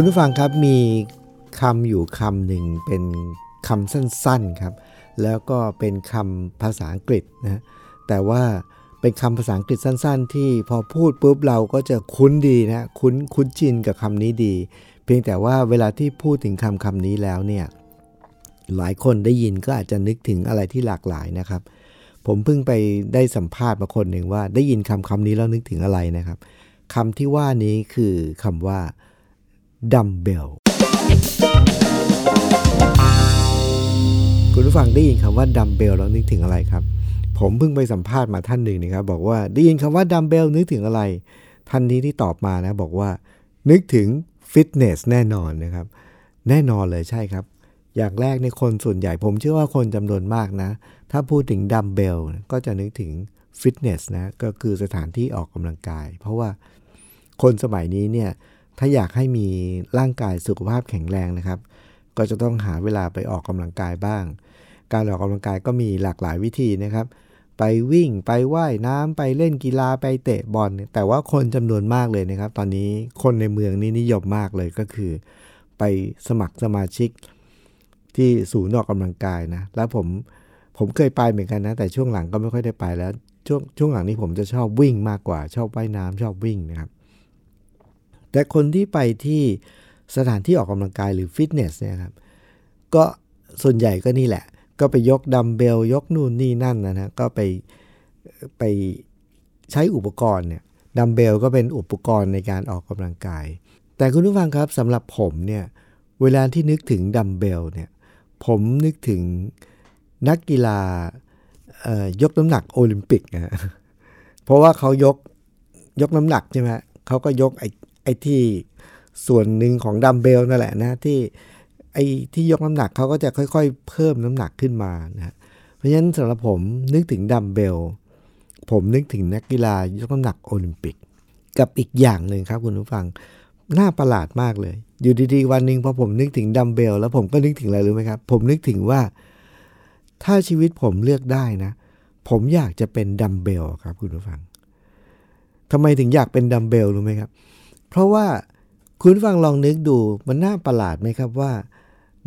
คุณผู้ฟังครับมีคำอยู่คำหนึ่งเป็นคำสั้นๆครับ แล้วก็เป็นคำภาษาอังกฤษนะแต่ว่าเป็นคำภาษาอังกฤษสั้น ๆ ที่พอพูดปุ๊บเราก็จะคุ้นดีนะคุ้นคุ้นชินกับคำนี้ดี เพียงแต่ว่าเวลาที่พูดถึงคำคำนี้แล้วเนี่ยหลายคนได้ยินก็อาจจะนึกถึงอะไรที่หลากหลายนะครับ ผมเพิ่งไปได้สัมภาษณ์มาคนหนึ่งว่า ได้ยินคำคำนี้แล้วนึกถึงอะไรนะครับคำที่ว่านี้คือคำว่า ดัมเบล คุณผู้ฟังได้ยินคำว่าดัมเบลแล้วนึกถึงอะไรครับ ผมเพิ่งไปสัมภาษณ์มาท่านหนึ่งนะครับ บอกว่าได้ยินคำว่าดัมเบลนึกถึงอะไร ท่านนี้ที่ตอบมานะ บอกว่า นึกถึงฟิตเนสแน่นอนนะครับ แน่นอนเลยใช่ครับ อย่างแรกในคนส่วนใหญ่ผมเชื่อว่าคนจำนวนมากนะ ถ้าพูดถึงดัมเบลก็จะนึกถึงฟิตเนสนะก็คือสถานที่ออกกำลังกาย เพราะว่าคนสมัยนี้เนี่ย ถ้าอยากให้มีร่างกายสุขภาพแข็งแรงนะครับ ก็จะต้องหาเวลาไปออกกำลังกายบ้าง การออกกำลังกายก็มีหลากหลายวิธีนะครับ ไปวิ่งไปไว่ายน้ำไปเล่นกีฬาไปเตะบอล แต่ว่าคนจำนวนมากเลยนะครับ ตอนนี้คนในเมืองนี่นิยมมากเลยก็คือ ไปสมัครสมาชิกที่ศูนย์ออกกำลังกายนะ แล้วผมผมเคยไปเหมือนกันนะ แต่ช่วงหลังก็ไม่ค่อยได้ไปแล้วช่วงช่วงหลังนี้ผมจะชอบวิ่งมากกว่า ชอบว่ายน้ำชอบวิ่งนะครับ แต่คนที่ไปที่สถานที่ออกกำลังกายหรือฟิตเนสเนี่ยครับ ก็ส่วนใหญ่ก็นี่แหละ ก็ไปยกดัมเบล ยกนู่นนี่นั่นนะนะก็ไปไปใช้อุปกรณ์เนี่ยดัมเบลก็เป็นอุปกรณ์ในการออกกำลังกาย แต่คุณผู้ฟังครับสำหรับผมเนี่ยเวลาที่นึกถึงดัมเบลเนี่ยผมนึกถึงนักกีฬายกน้ำหนักโอลิมปิกนะเพราะว่าเขายกยกน้ำหนักใช่ไหมเขาก็ยกไอ้ ไอ้ที่ส่วนหนึ่งของดัมเบลนั่นแหละนะที่ไอ้ที่ยกน้ำหนักเขาก็จะค่อยๆ เพิ่มน้ำหนักขึ้นมานะเพราะฉะนั้นสำหรับผมนึกถึงดัมเบล ผมนึกถึงนักกีฬายกน้ำหนักโอลิมปิก กับอีกอย่างหนึ่งครับคุณผู้ฟังน่าประหลาดมากเลย อยู่ดีๆ วันหนึ่งพอผมนึกถึงดัมเบล แล้วผมก็นึกถึงอะไรรู้ไหมครับ ผมนึกถึงว่า ถ้าชีวิตผมเลือกได้นะ ผมอยากจะเป็นดัมเบลครับคุณผู้ฟังทำไมถึงอยากเป็นดัมเบลรู้ไหมครับ เพราะว่าคุณฟังลองนึกดูมันน่าประหลาดไหมครับว่า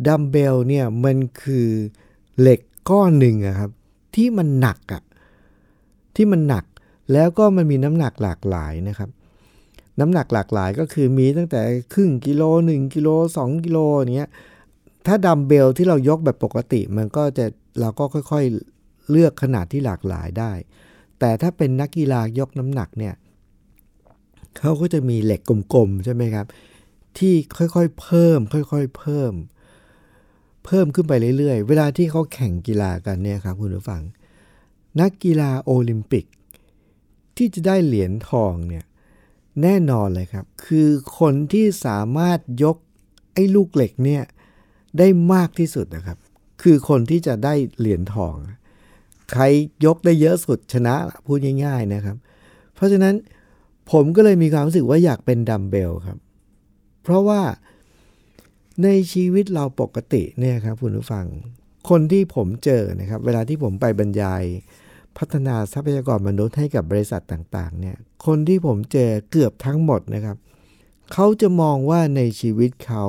ดัมเบลเนี่ยมันคือเหล็กก้อนหนึ่งครับ ที่มันหนักอะที่มันหนักแล้วก็มันมีน้ำหนักหลากหลายนะครับ น้ำหนักหลากหลายก็คือมีตั้งแต่ครึ่งกิโล1กิโล2กิโลอย่างเงี้ยถ้าดัมเบลที่เรายกแบบปกติ มันก็จะเราก็ค่อยๆเลือกขนาดที่หลากหลายได้ แต่ถ้าเป็นนักกีฬายกน้ำหนักเนี่ย เขาก็จะมีเหล็กกลมๆใช่ไหมครับ ที่ค่อยๆเพิ่ม ค่อยๆเพิ่ม เพิ่มขึ้นไปเรื่อยๆ เวลาที่เขาแข่งกีฬากันเนี่ยครับคุณผู้ฟัง นักกีฬาโอลิมปิก ที่จะได้เหรียญทองเนี่ยแน่นอนเลยครับ คือคนที่สามารถยกไอ้ลูกเหล็กเนี่ยได้มากที่สุดนะครับ คือคนที่จะได้เหรียญทอง ใครยกได้เยอะสุดชนะพูดง่าย ๆนะครับ เพราะฉะนั้น ผมก็เลยมีความรู้สึกว่าอยากเป็นดัมเบลครับ เพราะว่าในชีวิตเราปกติเนี่ยครับคุณผู้ฟัง คนที่ผมเจอนะครับ เวลาที่ผมไปบรรยายพัฒนาทรัพยากรมนุษย์ให้กับบริษัทต่างๆ เนี่ย คนที่ผมเจอเกือบทั้งหมดนะครับ เขาจะมองว่าในชีวิตเขา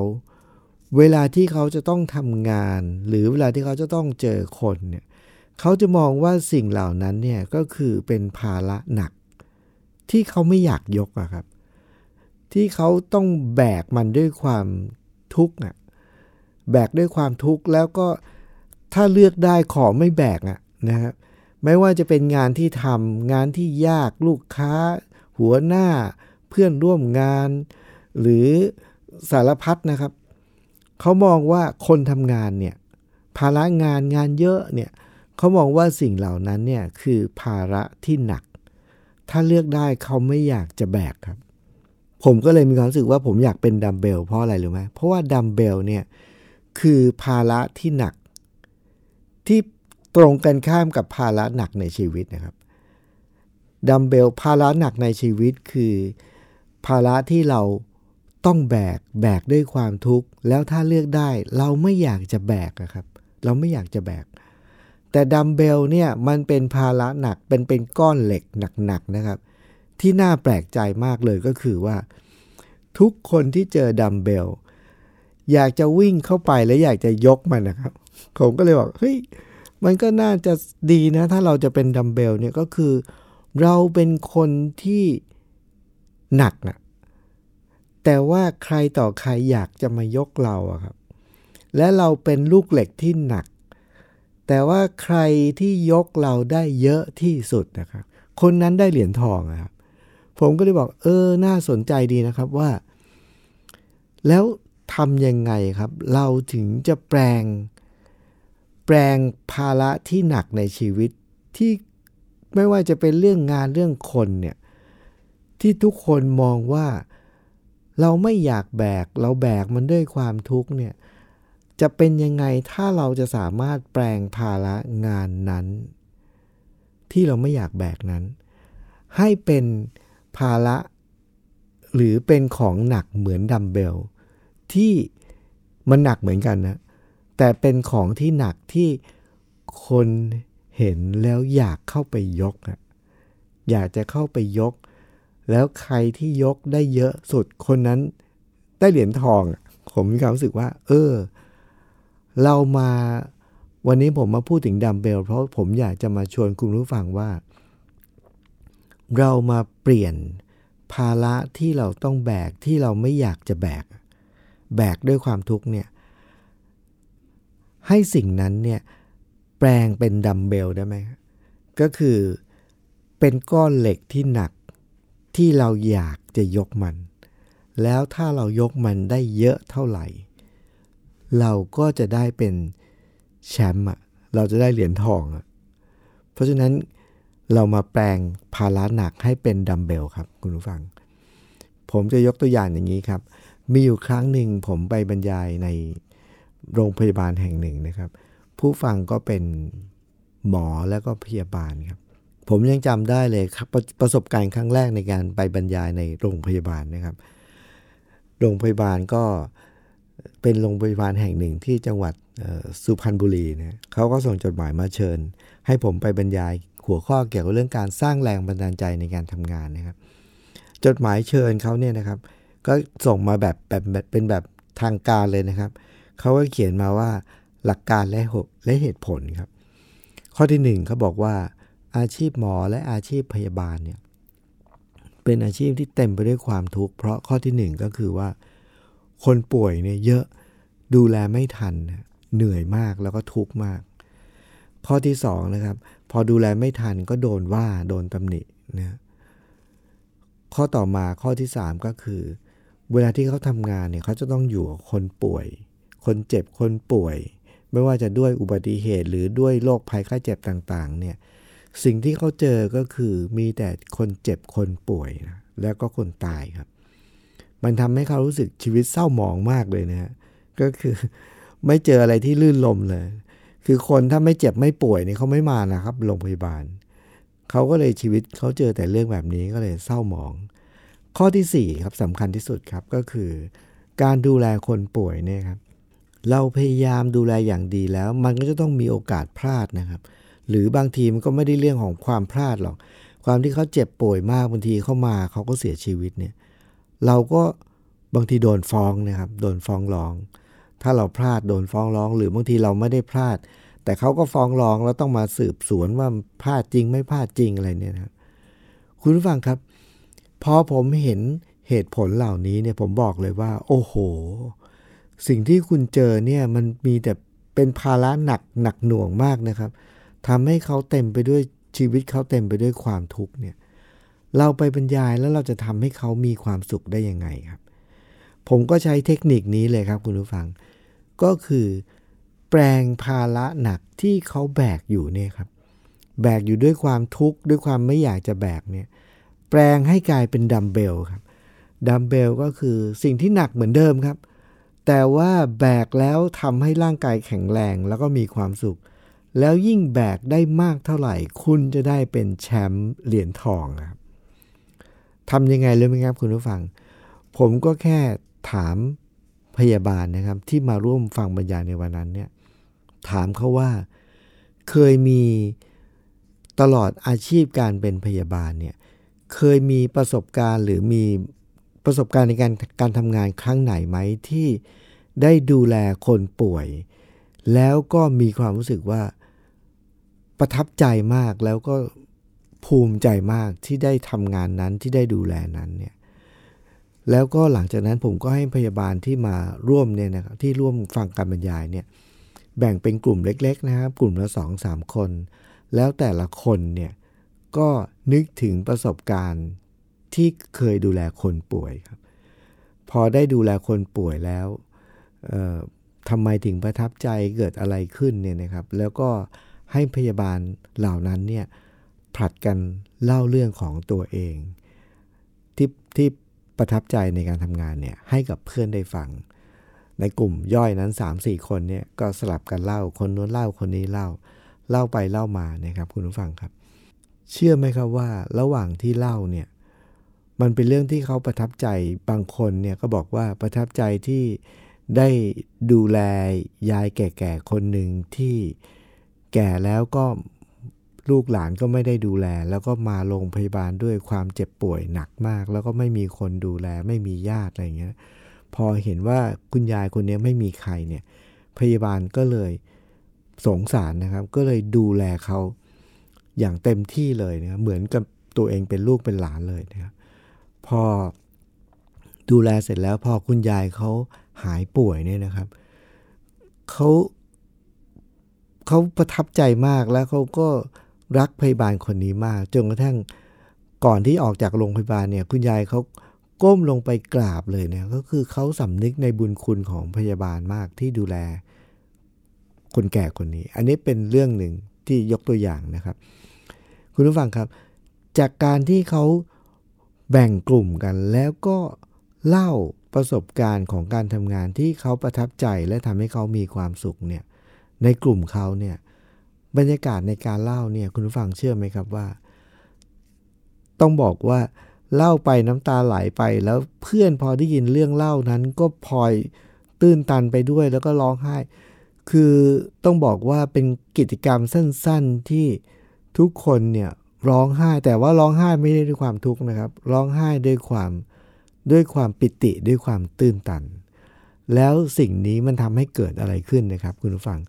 เวลาที่เขาจะต้องทำงาน หรือเวลาที่เขาจะต้องเจอคนเนี่ย เขาจะมองว่าสิ่งเหล่านั้นเนี่ยก็คือเป็นภาระหนัก ที่เขาไม่อยากยกอะครับ ที่เขาต้องแบกมันด้วยความทุกข์อะแบกด้วยความทุกข์แล้วก็ถ้าเลือกได้ขอไม่แบกอะนะครับไม่ว่าจะเป็นงานที่ทำงานที่ยากลูกค้า หัวหน้าเพื่อนร่วมงาน หรือสารพัดนะครับ เขามองว่าคนทำงานเนี่ยภาระงานงานเยอะเนี่ยเขามองว่าสิ่งเหล่านั้นเนี่ยคือภาระที่หนัก ถ้าเลือกได้เขาไม่อยากจะแบกครับ ผมก็เลยมีความรู้สึกว่าผมอยากเป็นดัมเบลเพราะอะไรรู้ไหมเพราะว่าดัมเบลเนี่ยคือภาระที่หนัก ที่ตรงกันข้ามกับภาระหนักในชีวิตนะครับดัมเบลภาระหนักในชีวิตคือ ภาระที่เราต้องแบกแบกด้วยความทุกข์ แล้วถ้าเลือกได้ เราไม่อยากจะแบกครับ เราไม่อยากจะแบก แต่ดัมเบลเนี่ยมันเป็นภาระหนักเป็นเป็นก้อนเหล็กหนักๆนะครับ ที่น่าแปลกใจมากเลยก็คือว่า ทุกคนที่เจอดัมเบลอยากจะวิ่งเข้าไปแล้วอยากจะยกมันนะครับ ผมก็เลยบอกเฮ้ยมันก็น่าจะดีนะ ถ้าเราจะเป็นดัมเบลเนี่ยก็คือ เราเป็นคนที่หนักนะแต่ว่าใครต่อใครอยากจะมายกเราอะครับ และเราเป็นลูกเหล็กที่หนัก แต่ว่าใครที่ยกเราได้เยอะที่สุดนะครับ คนนั้นได้เหรียญทองครับผมก็เลยบอก เออ น่าสนใจดีนะครับว่า แล้วทำยังไงครับ เราถึงจะแปลง แปลงภาระที่หนักในชีวิตที่ไม่ว่าจะเป็นเรื่องงานเรื่องคนเนี่ยที่ทุกคนมองว่าเราไม่อยากแบก เราแบกมันด้วยความทุกข์เนี่ย จะเป็นยังไงถ้าเราจะสามารถแปลงภาระงานนั้น ที่เราไม่อยากแบกนั้น ให้เป็นภาระ หรือเป็นของหนักเหมือนดัมเบล ที่มันหนักเหมือนกันนะ แต่เป็นของที่หนักที่คนเห็นแล้วอยากเข้าไปยกอะอยากจะเข้าไปยก แล้วใครที่ยกได้เยอะสุดคนนั้นได้เหรียญทอง ผมมีความรู้สึกว่า เออ เรามาวันนี้ผมมาพูดถึงดัมเบล เพราะผมอยากจะมาชวนคุณผู้ฟังว่า เรามาเปลี่ยนภาระที่เราต้องแบกที่เราไม่อยากจะแบก แบกด้วยความทุกข์เนี่ย ให้สิ่งนั้นเนี่ยแปลงเป็นดัมเบลได้ไหม ก็คือเป็นก้อนเหล็กที่หนักที่เราอยากจะยกมัน แล้วถ้าเรายกมันได้เยอะเท่าไหร่ เราก็จะได้เป็นแชมป์อะเราจะได้เหรียญทองอะเพราะฉะนั้นเรามาแปลงภาระหนักให้เป็นดัมเบลครับคุณผู้ฟัง ผมจะยกตัวอย่างอย่างนี้ครับ มีอยู่ครั้งหนึ่งผมไปบรรยายในโรงพยาบาลแห่งหนึ่งนะครับ ผู้ฟังก็เป็นหมอแล้วก็พยาบาลครับ ผมยังจำได้เลยครับประประสบการณ์ครั้งแรกในการไปบรรยายในโรงพยาบาลนะครับ โรงพยาบาลก็ เป็นโรงพยาบาลแห่งหนึ่งที่จังหวัดสุพรรณบุรีนะเขาก็ส่งจดหมายมาเชิญ ให้ผมไปบรรยายหัวข้อเกี่ยวกับเรื่องการสร้างแรงบันดาลใจในการทำงานนะครับ จดหมายเชิญเขาเนี่ยนะครับ ก็ส่งมาแบบแบบเป็นแบบทางการเลยนะครับเขาก็เขียนมาว่าหลักการและและเหตุผลครับ ข้อที่ 1เขาบอกว่าอาชีพหมอและอาชีพพยาบาลเนี่ยเป็นอาชีพที่เต็มไปด้วยความทุกข์เพราะข้อที่หนึ่งก็คือว่า คนป่วยเนี่ยเยอะดูแลไม่ทัน เหนื่อยมากแล้วก็ทุกข์มาก ข้อที่สองนะครับ พอดูแลไม่ทันก็โดนว่าโดนตำหนินะข้อต่อมาข้อที่สามก็คือ เวลาที่เขาทำงานเนี่ยเขาจะต้องอยู่กับคนป่วย คนเจ็บคนป่วย ไม่ว่าจะด้วยอุบัติเหตุหรือด้วยโรคภัยไข้เจ็บต่างๆ เนี่ยสิ่งที่เขาเจอก็คือมีแต่คนเจ็บคนป่วยนะแล้วก็คนตายครับ มันทำให้เขารู้สึกชีวิตเศร้าหมองมากเลยนะฮะก็คือไม่เจออะไรที่ลื่นลมเลย คือคนถ้าไม่เจ็บไม่ป่วยนี่เขาไม่มานะครับโรงพยาบาล เขาก็เลยชีวิตเขาเจอแต่เรื่องแบบนี้ก็เลยเศร้าหมอง ข้อที่4ครับสำคัญที่สุดครับก็คือ การดูแลคนป่วยเนี่ยครับ เราพยายามดูแลอย่างดีแล้ว มันก็จะต้องมีโอกาสพลาดนะครับ หรือบางทีมันก็ไม่ได้เรื่องของความพลาดหรอก ความที่เขาเจ็บป่วยมากบางทีเข้ามาเขาก็เสียชีวิตเนี่ย เราก็บางทีโดนฟ้องนะครับ โดนฟ้องร้อง ถ้าเราพลาดโดนฟ้องร้อง หรือบางทีเราไม่ได้พลาด แต่เขาก็ฟ้องร้องแล้วต้องมาสืบสวนว่าพลาดจริงไม่พลาดจริงอะไรเนี่ยนะคุณผู้ฟังครับ พอผมเห็นเหตุผลเหล่านี้เนี่ยผมบอกเลยว่า โอ้โห สิ่งที่คุณเจอเนี่ยมันมีแต่เป็นภาระหนักหนักหน่วงมากนะครับทำให้เขาเต็มไปด้วยชีวิตเขาเต็มไปด้วยความทุกข์เนี่ย เราไปบรรยายแล้วเราจะทำให้เขามีความสุขได้ยังไงครับ ผมก็ใช้เทคนิคนี้เลยครับคุณผู้ฟัง ก็คือแปลงภาระหนักที่เขาแบกอยู่เนี่ยครับ แบกอยู่ด้วยความทุกข์ด้วยความไม่อยากจะแบกเนี่ย แปลงให้กลายเป็นดัมเบลครับ ดัมเบลก็คือสิ่งที่หนักเหมือนเดิมครับ แต่ว่าแบกแล้วทำให้ร่างกายแข็งแรงแล้วก็มีความสุข แล้วยิ่งแบกได้มากเท่าไหร่ คุณจะได้เป็นแชมป์เหรียญทองครับ ทำยังไงเลยไหมครับคุณผู้ฟัง ผมก็แค่ถามพยาบาลนะครับ ที่มาร่วมฟังบรรยายในวันนั้นเนี่ยถามเขาว่าเคยมีตลอดอาชีพการเป็นพยาบาลเนี่ยเคยมีประสบการณ์หรือมีประสบการณ์ในการการทำงานครั้งไหนไหมที่ได้ดูแลคนป่วย แล้วก็มีความรู้สึกว่าประทับใจมากแล้วก็ ภูมิใจมากที่ได้ทำงานนั้นที่ได้ดูแลนั้นเนี่ยแล้วก็หลังจากนั้นผมก็ให้พยาบาลที่มาร่วมเนี่ยนะครับที่ร่วมฟังการบรรยายเนี่ยแบ่งเป็นกลุ่มเล็กๆนะครับ กลุ่มละสองสามคน แล้วแต่ละคนเนี่ยก็นึกถึงประสบการณ์ที่เคยดูแลคนป่วยครับ พอได้ดูแลคนป่วยแล้วทำไมถึงประทับใจเกิดอะไรขึ้นเนี่ยนะครับ แล้วก็ให้พยาบาลเหล่านั้นเนี่ย ผลัดกันเล่าเรื่องของตัวเอง ที่ที่ประทับใจในการทำงานเนี่ยให้กับเพื่อนได้ฟัง ในกลุ่มย่อยนั้น 3-4 คนเนี่ยก็สลับกันเล่าคนนู้นเล่าคนนี้เล่า เล่าไปเล่ามานะครับคุณผู้ฟังครับ เชื่อไหมครับว่าระหว่างที่เล่าเนี่ยมันเป็นเรื่องที่เขาประทับใจบางคนเนี่ยก็บอกว่าประทับใจที่ได้ดูแลยายแก่ๆคนหนึ่งที่แก่แล้วก็ ลูกหลานก็ไม่ได้ดูแล แล้วก็มาโรงพยาบาลด้วยความเจ็บป่วยหนักมาก แล้วก็ไม่มีคนดูแล ไม่มีญาติอะไรเงี้ยพอเห็นว่าคุณยายคนนี้ไม่มีใครเนี่ยพยาบาลก็เลยสงสารนะครับ ก็เลยดูแลเขาอย่างเต็มที่เลยนะเหมือนกับตัวเองเป็นลูกเป็นหลานเลยนะครับพอดูแลเสร็จแล้วพอคุณยายเขาหายป่วยเนี่ยนะครับเขาเขาประทับใจมากแล้วเขาก็ รักพยาบาลคนนี้มาก จนกระทั่งก่อนที่ออกจากโรงพยาบาลเนี่ยคุณยายเขาก้มลงไปกราบเลยเนี่ยก็คือเขาสำนึกในบุญคุณของพยาบาลมากที่ดูแล คนแก่คนนี้ อันนี้เป็นเรื่องหนึ่งที่ยกตัวอย่างนะครับ คุณผู้ฟังครับ จากการที่เขาแบ่งกลุ่มกันแล้วก็เล่าประสบการณ์ของการทำงานที่เขาประทับใจและทำให้เขามีความสุขเนี่ยในกลุ่มเขาเนี่ย บรรยากาศในการเล่าเนี่ยคุณผู้ฟังเชื่อไหมครับว่า ต้องบอกว่าเล่าไปน้ำตาไหลไปแล้วเพื่อนพอได้ยินเรื่องเล่านั้นก็พลอยตื้นตันไปด้วยแล้วก็ร้องไห้ คือต้องบอกว่าเป็นกิจกรรมสั้นๆที่ทุกคนเนี่ยร้องไห้แต่ว่าร้องไห้ไม่ได้ด้วยความทุกข์นะครับ ร้องไห้ด้วยความด้วยความปิติด้วยความตื้นตัน แล้วสิ่งนี้มันทำให้เกิดอะไรขึ้นนะครับ คุณผู้ฟัง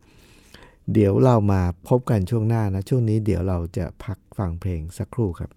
เดี๋ยวเรามาพบกันช่วงหน้านะ ช่วงนี้เดี๋ยวเราจะพักฟังเพลงสักครู่ครับ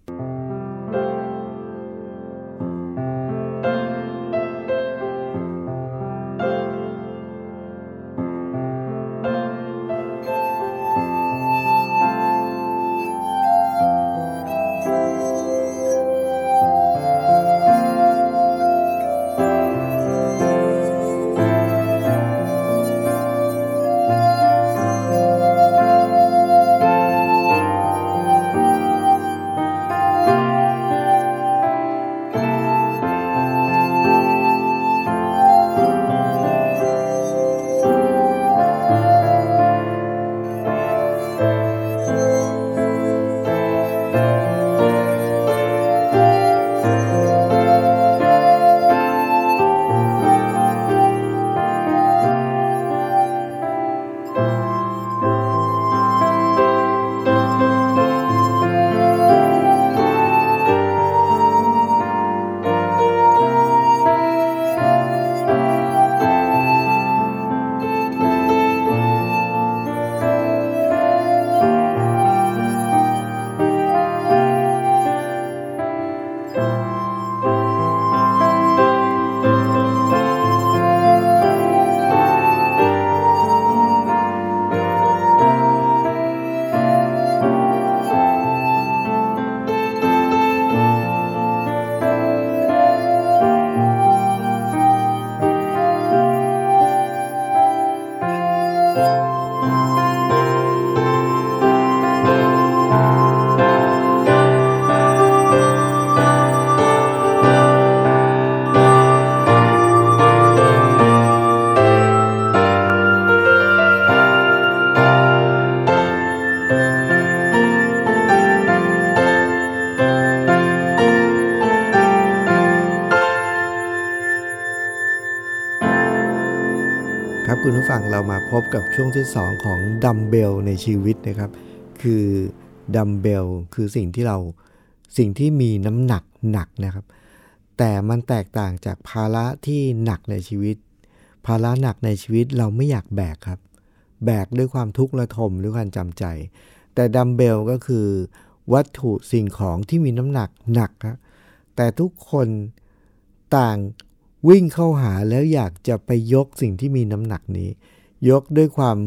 คุณผู้ฟังเรามาพบกับช่วงที่ 2 ของดัมเบลในชีวิตนะครับ คือดัมเบลคือสิ่งที่เราสิ่งที่มีน้ำหนักหนักนะครับ แต่มันแตกต่างจากภาระที่หนักในชีวิต ภาระหนักในชีวิตเราไม่อยากแบกครับ แบกด้วยความทุกข์ระทมด้วยความจำใจ แต่ดัมเบลก็คือ วัตถุสิ่งของที่มีน้ำหนักหนักครับแต่ทุกคนต่าง วิ่งเข้าหาแล้วอยากจะไปยกสิ่งที่มีน้ำหนักนี้ ยกด้วยความ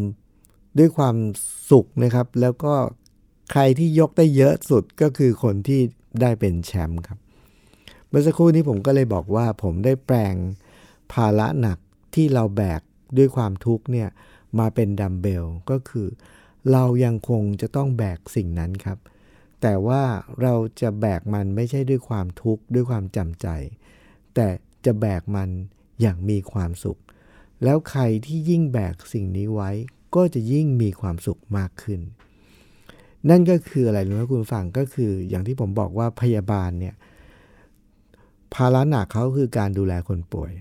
ด้วยความสุขนะครับ แล้วก็ใครที่ยกได้เยอะสุดก็คือคนที่ได้เป็นแชมป์ครับ เมื่อสักครู่นี้ผมก็เลยบอกว่าผมได้แปลงภาระหนักที่เราแบกด้วยความทุกข์เนี่ยมาเป็นดัมเบลก็คือ เรายังคงจะต้องแบกสิ่งนั้นครับ แต่ว่าเราจะแบกมันไม่ใช่ด้วยความทุกข์ด้วยความจำใจ แต่ จะแบกมันอย่างมีความสุข แล้วใครที่ยิ่งแบกสิ่งนี้ไว้ ก็จะยิ่งมีความสุขมากขึ้น นั่นก็คืออะไรรู้ไหมคุณฟังก็คืออย่างที่ผมบอกว่าพยาบาลเนี่ยภาระหนักเขาคือการดูแลคนป่วย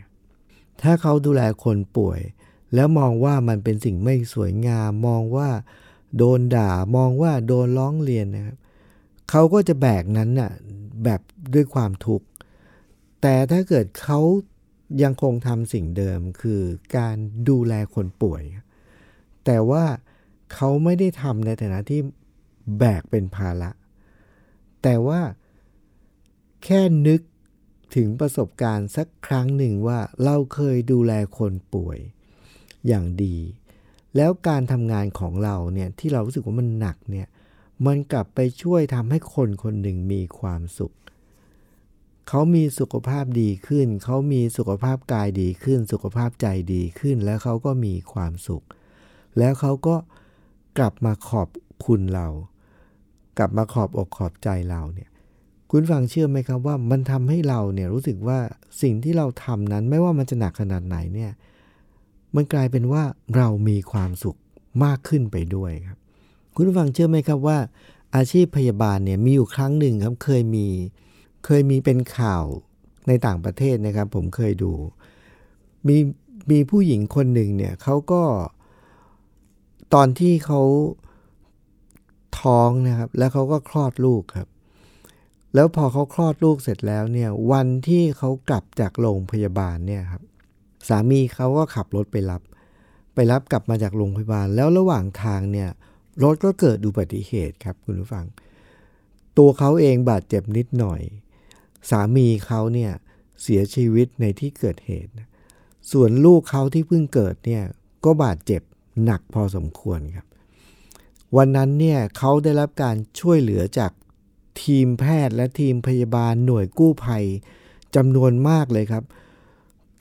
ถ้าเขาดูแลคนป่วย แล้วมองว่ามันเป็นสิ่งไม่สวยงาม มองว่าโดนด่ามองว่าโดนร้องเรียนนะครับเขาก็จะแบกนั้นน่ะแบบด้วยความทุกข์ แต่ถ้าเกิดเขายังคงทำสิ่งเดิมคือการดูแลคนป่วย แต่ว่าเขาไม่ได้ทำในฐานะที่แบกเป็นภาระ แต่ว่าแค่นึกถึงประสบการณ์สักครั้งหนึ่งว่าเราเคยดูแลคนป่วยอย่างดี แล้วการทำงานของเราเนี่ยที่เรารู้สึกว่ามันหนักเนี่ยมันกลับไปช่วยทำให้คนคนหนึ่งมีความสุข เขามีสุขภาพดีขึ้น เขามีสุขภาพกายดีขึ้น สุขภาพใจดีขึ้น แล้วเขาก็มีความสุข แล้วเขาก็กลับมาขอบคุณเรา กลับมาขอบอกขอบใจเราเนี่ย คุณฟังเชื่อไหมครับว่ามันทำให้เราเนี่ยรู้สึกว่าสิ่งที่เราทำนั้นไม่ว่ามันจะหนักขนาดไหนเนี่ย มันกลายเป็นว่าเรามีความสุขมากขึ้นไปด้วยครับ คุณฟังเชื่อไหมครับว่า อาชีพพยาบาลเนี่ยมีอยู่ครั้งหนึ่งครับเคยมี เคยมีเป็นข่าวในต่างประเทศนะครับ ผมเคยดู มีมีผู้หญิงคนหนึ่งเนี่ยเขาก็ตอนที่เขาท้องนะครับ แล้วเขาก็คลอดลูกครับ แล้วพอเขาคลอดลูกเสร็จแล้วเนี่ย วันที่เขากลับจากโรงพยาบาลเนี่ยครับ สามีเขาก็ขับรถไปรับ ไปรับกลับมาจากโรงพยาบาล แล้วระหว่างทางเนี่ยรถก็เกิดอุบัติเหตุครับคุณผู้ฟัง ตัวเขาเองบาดเจ็บนิดหน่อย สามีเขาเนี่ยเสียชีวิตในที่เกิดเหตุ ส่วนลูกเขาที่เพิ่งเกิดเนี่ยก็บาดเจ็บหนักพอสมควรครับ วันนั้นเนี่ยเขาได้รับการช่วยเหลือจากทีมแพทย์และทีมพยาบาลหน่วยกู้ภัยจำนวนมากเลยครับ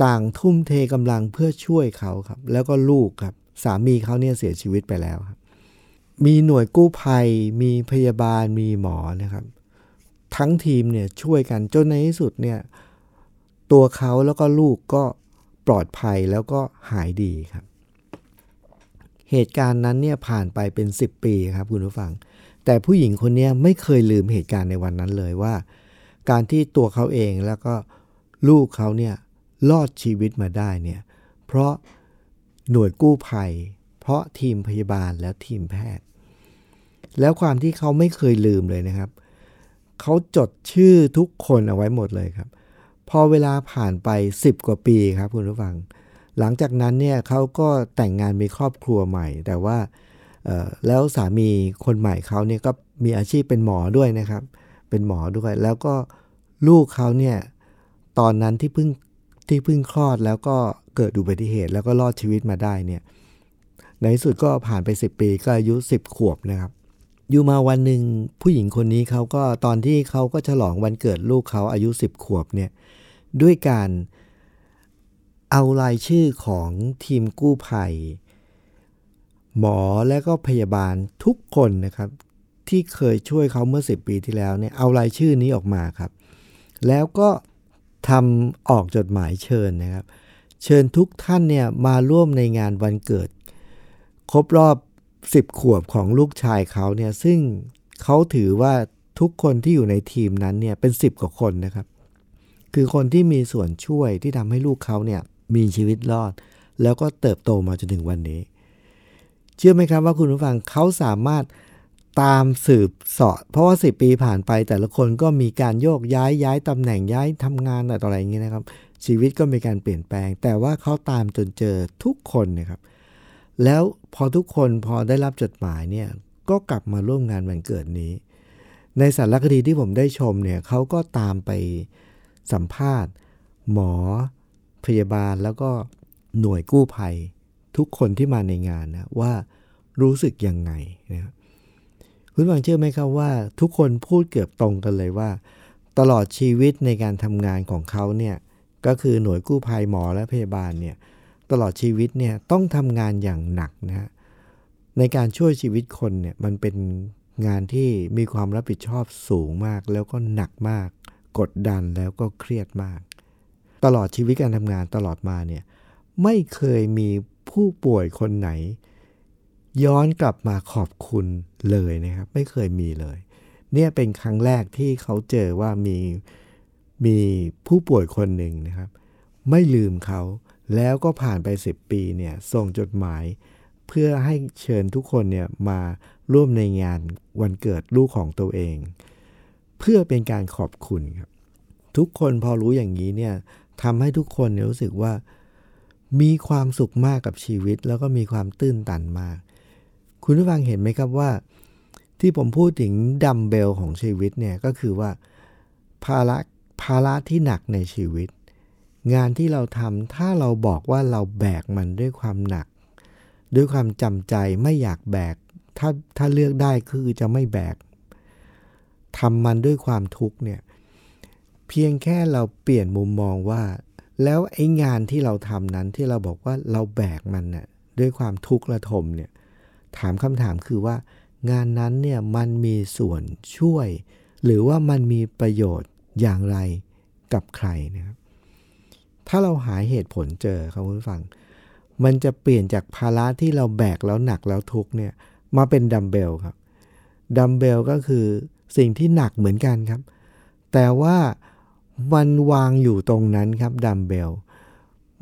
ต่างทุ่มเทกำลังเพื่อช่วยเขาครับ แล้วก็ลูกครับ สามีเขาเนี่ยเสียชีวิตไปแล้วครับ มีหน่วยกู้ภัย มีพยาบาลมีหมอนะครับ ทั้งทีมเนี่ยช่วยกันจนในที่สุดเนี่ยตัวเขาแล้วก็ลูกก็ปลอดภัยแล้วก็หายดีครับ เหตุการณ์นั้นเนี่ยผ่านไปเป็น 10 ปีครับคุณผู้ฟัง แต่ผู้หญิงคนนี้ไม่เคยลืมเหตุการณ์ในวันนั้นเลยว่า การที่ตัวเขาเองแล้วก็ลูกเขาเนี่ยรอดชีวิตมาได้เนี่ยเพราะหน่วยกู้ภัย เพราะทีมพยาบาลและทีมแพทย์ แล้วความที่เขาไม่เคยลืมเลยนะครับเเขาจดชื่อทุกคนเอาไว้หมดเลยครับ พอเวลาผ่านไป 10 กว่าปีครับคุณผู้ฟัง หลังจากนั้นเนี่ยเขาก็แต่งงานมีครอบครัวใหม่ แต่ว่าแล้วสามีคนใหม่เขาเนี่ยก็มีอาชีพเป็นหมอด้วยนะครับ เป็นหมอด้วยแล้วก็ลูกเขาเนี่ยตอนนั้นที่เพิ่งที่เพิ่งคลอดแล้วก็เกิดอุบัติเหตุแล้วก็รอดชีวิตมาได้เนี่ยในที่สุดก็ผ่านไป 10 ปีก็อายุ 10 ขวบนะครับ อยู่มาวันหนึ่งผู้หญิงคนนี้เขาก็ตอนที่เขาก็ฉลองวันเกิดลูกเขาอายุ 10 ขวบเนี่ยด้วยการเอารายชื่อของทีมกู้ภัย หมอและก็พยาบาลทุกคนนะครับ ที่เคยช่วยเขาเมื่อ 10 ปีที่แล้วเนี่ยเอารายชื่อนี้ออกมาครับ แล้วก็ทำออกจดหมายเชิญนะครับ เชิญทุกท่านเนี่ยมาร่วมในงานวันเกิด ครบรอบ สิบขวบของลูกชายเขาเนี่ยซึ่งเขาถือว่าทุกคนที่อยู่ในทีมนั้นเนี่ยเป็นสิบกว่าคนนะครับ คือคนที่มีส่วนช่วยที่ทำให้ลูกเขาเนี่ยมีชีวิตรอด แล้วก็เติบโตมาจนถึงวันนี้ เชื่อไหมครับว่าคุณผู้ฟังเขาสามารถตามสืบสาะเพราะว่าสิปีผ่านไปแต่ละคนก็มีการโยกย้ายย้ายตำแหน่งย้ายทำงานอะไรอย่างเงี้ยนะครับ ชีวิตก็มีการเปลี่ยนแปลง แต่ว่าเขาตามจนเจอทุกคนนะครับ แล้วพอทุกคนพอได้รับจดหมายเนี่ยก็กลับมาร่วมงานวันเกิดนี้ ในสารคดีที่ผมได้ชมเนี่ยเขาก็ตามไปสัมภาษณ์ หมอพยาบาลแล้วก็หน่วยกู้ภัย ทุกคนที่มาในงานนะว่ารู้สึกยังไงนะคุณฟังเชื่อไหมครับว่า ทุกคนพูดเกือบตรงกันเลยว่า ตลอดชีวิตในการทำงานของเขาเนี่ยก็คือหน่วยกู้ภัยหมอและพยาบาลเนี่ย ตลอดชีวิตเนี่ยต้องทำงานอย่างหนักนะฮะในการช่วยชีวิตคนเนี่ยมันเป็นงานที่มีความรับผิดชอบสูงมาก แล้วก็หนักมาก กดดันแล้วก็เครียดมาก ตลอดชีวิตการทำงานตลอดมาเนี่ยไม่เคยมีผู้ป่วยคนไหน ย้อนกลับมาขอบคุณเลยนะครับ ไม่เคยมีเลย เนี่ยเป็นครั้งแรกที่เขาเจอว่ามีมีผู้ป่วยคนหนึ่งนะครับ ไม่ลืมเขา แล้วก็ผ่านไป 10 ปีเนี่ยส่งจดหมาย เพื่อให้เชิญทุกคนเนี่ยมาร่วมในงานวันเกิดลูกของตัวเอง เพื่อเป็นการขอบคุณครับทุกคนพอรู้อย่างนี้เนี่ยทำให้ทุกคนนรู้สึกว่า มีความสุขมากกับชีวิต แล้วก็มีความตื้นตันมาก คุณผู้ฟังเห็นไหมครับว่า ที่ผมพูดถึงดัมเบลของชีวิตเนี่ยก็คือว่าภาระภาระที่หนักในชีวิต งานที่เราทำถ้าเราบอกว่าเราแบกมันด้วยความหนัก ด้วยความจำใจไม่อยากแบก ถ้าถ้าเลือกได้คือจะไม่แบกทำมันด้วยความทุกข์เนี่ย เพียงแค่เราเปลี่ยนมุมมองว่า แล้วไอ้งานที่เราทำนั้นที่เราบอกว่าเราแบกมันน่ะด้วยความทุกข์ระทมเนี่ย ถามคำถามคือว่า งานนั้นเนี่ยมันมีส่วนช่วย หรือว่ามันมีประโยชน์อย่างไรกับใครนะครับ ถ้าเราหาเหตุผลเจอครับคุณฟัง มันจะเปลี่ยนจากภาระที่เราแบกแล้วหนักแล้วทุกข์เนี่ยมาเป็นดัมเบลครับดัมเบลก็คือสิ่งที่หนักเหมือนกันครับ แต่ว่ามันวางอยู่ตรงนั้นครับดัมเบล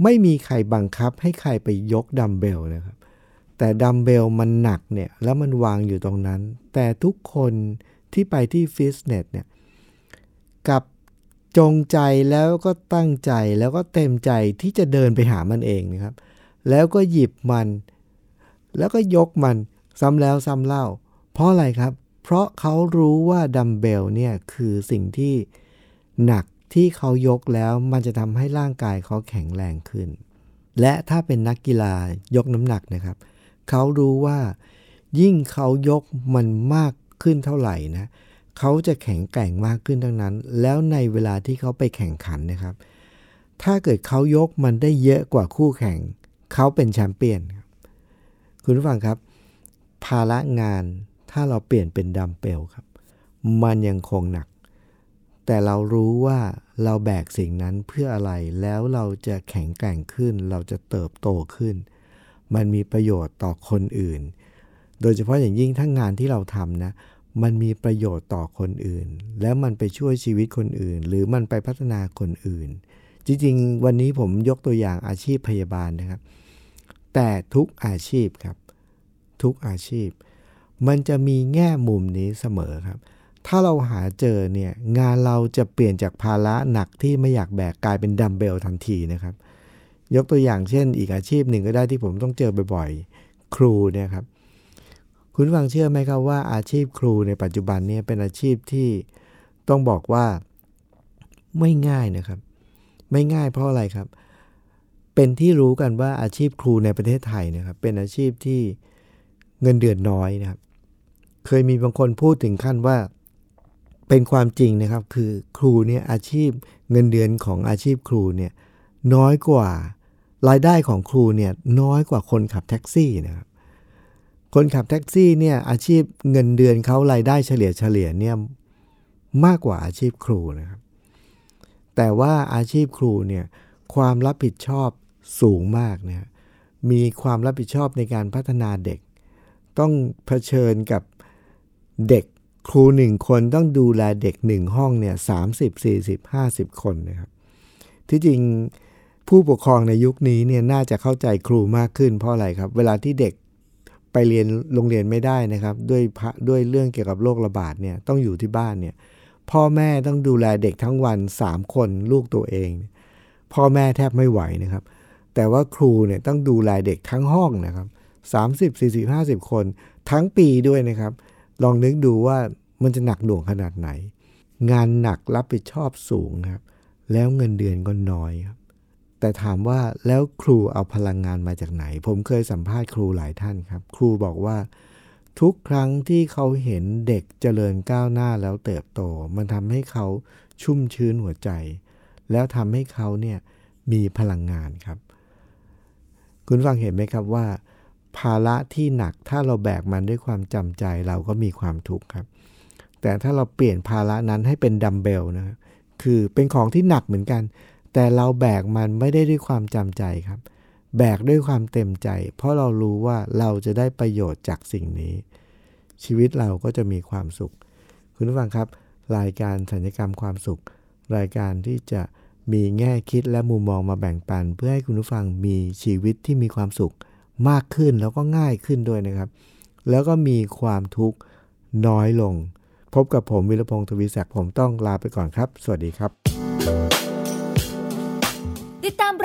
ไม่มีใครบังคับให้ใครไปยกดัมเบลนะครับ แต่ดัมเบลมันหนักเนี่ยแล้วมันวางอยู่ตรงนั้น แต่ทุกคนที่ไปที่ฟิตเนสเนี่ยครับ จงใจแล้วก็ตั้งใจแล้วก็เต็มใจที่จะเดินไปหามันเองนะครับ แล้วก็หยิบมัน แล้วก็ยกมันซ้ำแล้วซ้ำเล่า เพราะอะไรครับ เพราะเขารู้ว่าดัมเบลเนี่ยคือสิ่งที่หนักที่เขายกแล้วมันจะทำให้ร่างกายเขาแข็งแรงขึ้น และถ้าเป็นนักกีฬายกน้ำหนักนะครับ เขารู้ว่ายิ่งเขายกมันมากขึ้นเท่าไหร่นะเเขาจะแข็งแกร่งมากขึ้นทั้งนั้น แล้วในเวลาที่เขาไปแข่งขันนะครับ ถ้าเกิดเขายกมันได้เยอะกว่าคู่แข่ง เขาเป็นแชมเปี้ยนครับคุณผู้ฟังครับ ภาระงานถ้าเราเปลี่ยนเป็นดัมเปลครับ มันยังคงหนัก แต่เรารู้ว่าเราแบกสิ่งนั้นเพื่ออะไรแล้วเราจะแข็งแกร่งขึ้น เราจะเติบโตขึ้น มันมีประโยชน์ต่อคนอื่น โดยเฉพาะอย่างยิ่งทั้งงานที่เราทำนะ มันมีประโยชน์ต่อคนอื่น แล้วมันไปช่วยชีวิตคนอื่น หรือมันไปพัฒนาคนอื่น จริงๆ วันนี้ผมยกตัวอย่างอาชีพพยาบาลนะครับ แต่ทุกอาชีพครับ ทุกอาชีพ มันจะมีแง่มุมนี้เสมอครับ ถ้าเราหาเจอเนี่ยงานเราจะเปลี่ยนจากภาระหนักที่ไม่อยากแบกกลายเป็นดัมเบลทันทีนะครับ ยกตัวอย่างเช่น อีกอาชีพหนึ่งก็ได้ที่ผมต้องเจอบ่อยๆ ครูเนี่ยครับ คุณฟังเชื่อไหมครับว่าอาชีพครูในปัจจุบันเนี่ยเป็นอาชีพที่ต้องบอกว่าไม่ง่ายนะครับ ไม่ง่ายเพราะอะไรครับ เป็นที่รู้กันว่าอาชีพครูในประเทศไทยนะครับ เป็นอาชีพที่เงินเดือนน้อยนะครับ เคยมีบางคนพูดถึงขั้นว่าเป็นความจริงนะครับ คือครูเนี่ยอาชีพเงินเดือนของอาชีพครูเนี่ยน้อยกว่ารายได้ของครูเนี่ยน้อยกว่าคนขับแท็กซี่นะครับ คนขับแท็กซี่เนี่ยอาชีพเงินเดือนเขารายได้เฉลี่ยเฉลี่ยเนี่ยมากกว่าอาชีพครูนะครับ แต่ว่าอาชีพครูเนี่ยความรับผิดชอบสูงมากนะมีความรับผิดชอบในการพัฒนาเด็ก ต้องเผชิญกับเด็กครูหนึ่งคนต้องดูแลเด็กหนึ่งห้องเนี่ยสามสิบสี่สิบห้าสิบคนนะครับ ที่จริงผู้ปกครองในยุคนี้เนี่ยน่าจะเข้าใจครูมากขึ้นเพราะอะไรครับ เวลาที่เด็ก ไปเรียนโรงเรียนไม่ได้นะครับ ด้วยด้วยเรื่องเกี่ยวกับโรคระบาดเนี่ยต้องอยู่ที่บ้านเนี่ยพ่อแม่ต้องดูแลเด็กทั้งวัน 3 คนลูกตัวเอง พ่อแม่แทบไม่ไหวนะครับ แต่ว่าครูเนี่ยต้องดูแลเด็กทั้งห้องนะครับ30 40 50 คน ทั้งปีด้วยนะครับ ลองนึกดูว่ามันจะหนักหน่วงขนาดไหน งานหนักรับผิดชอบสูงครับ แล้วเงินเดือนก็น้อยครับ แต่ถามว่าแล้วครูเอาพลังงานมาจากไหน ผมเคยสัมภาษณ์ครูหลายท่านครับ ครูบอกว่า ทุกครั้งที่เขาเห็นเด็กเจริญก้าวหน้าแล้วเติบโต มันทำให้เขาชุ่มชื้นหัวใจ แล้วทำให้เขาเนี่ยมีพลังงานครับ คุณฟังเห็นไหมครับว่า ภาระที่หนักถ้าเราแบกมันด้วยความจำใจเราก็มีความทุกข์ครับ แต่ถ้าเราเปลี่ยนภาระนั้นให้เป็นดัมเบลนะคือเป็นของที่หนักเหมือนกัน แต่เราแบกมันไม่ได้ด้วยความจำใจครับ แบกด้วยความเต็มใจ เพราะเรารู้ว่าเราจะได้ประโยชน์จากสิ่งนี้ ชีวิตเราก็จะมีความสุข คุณผู้ฟังครับ รายการสัญญกรรมความสุข รายการที่จะมีแง่คิดและมุมมองมาแบ่งปัน เพื่อให้คุณผู้ฟังมีชีวิตที่มีความสุขมากขึ้นแล้วก็ง่ายขึ้นด้วยนะครับ แล้วก็มีความทุกข์น้อยลง พบกับผมวิรพงศ์ทวีศักดิ์ผมต้องลาไปก่อนครับ สวัสดีครับ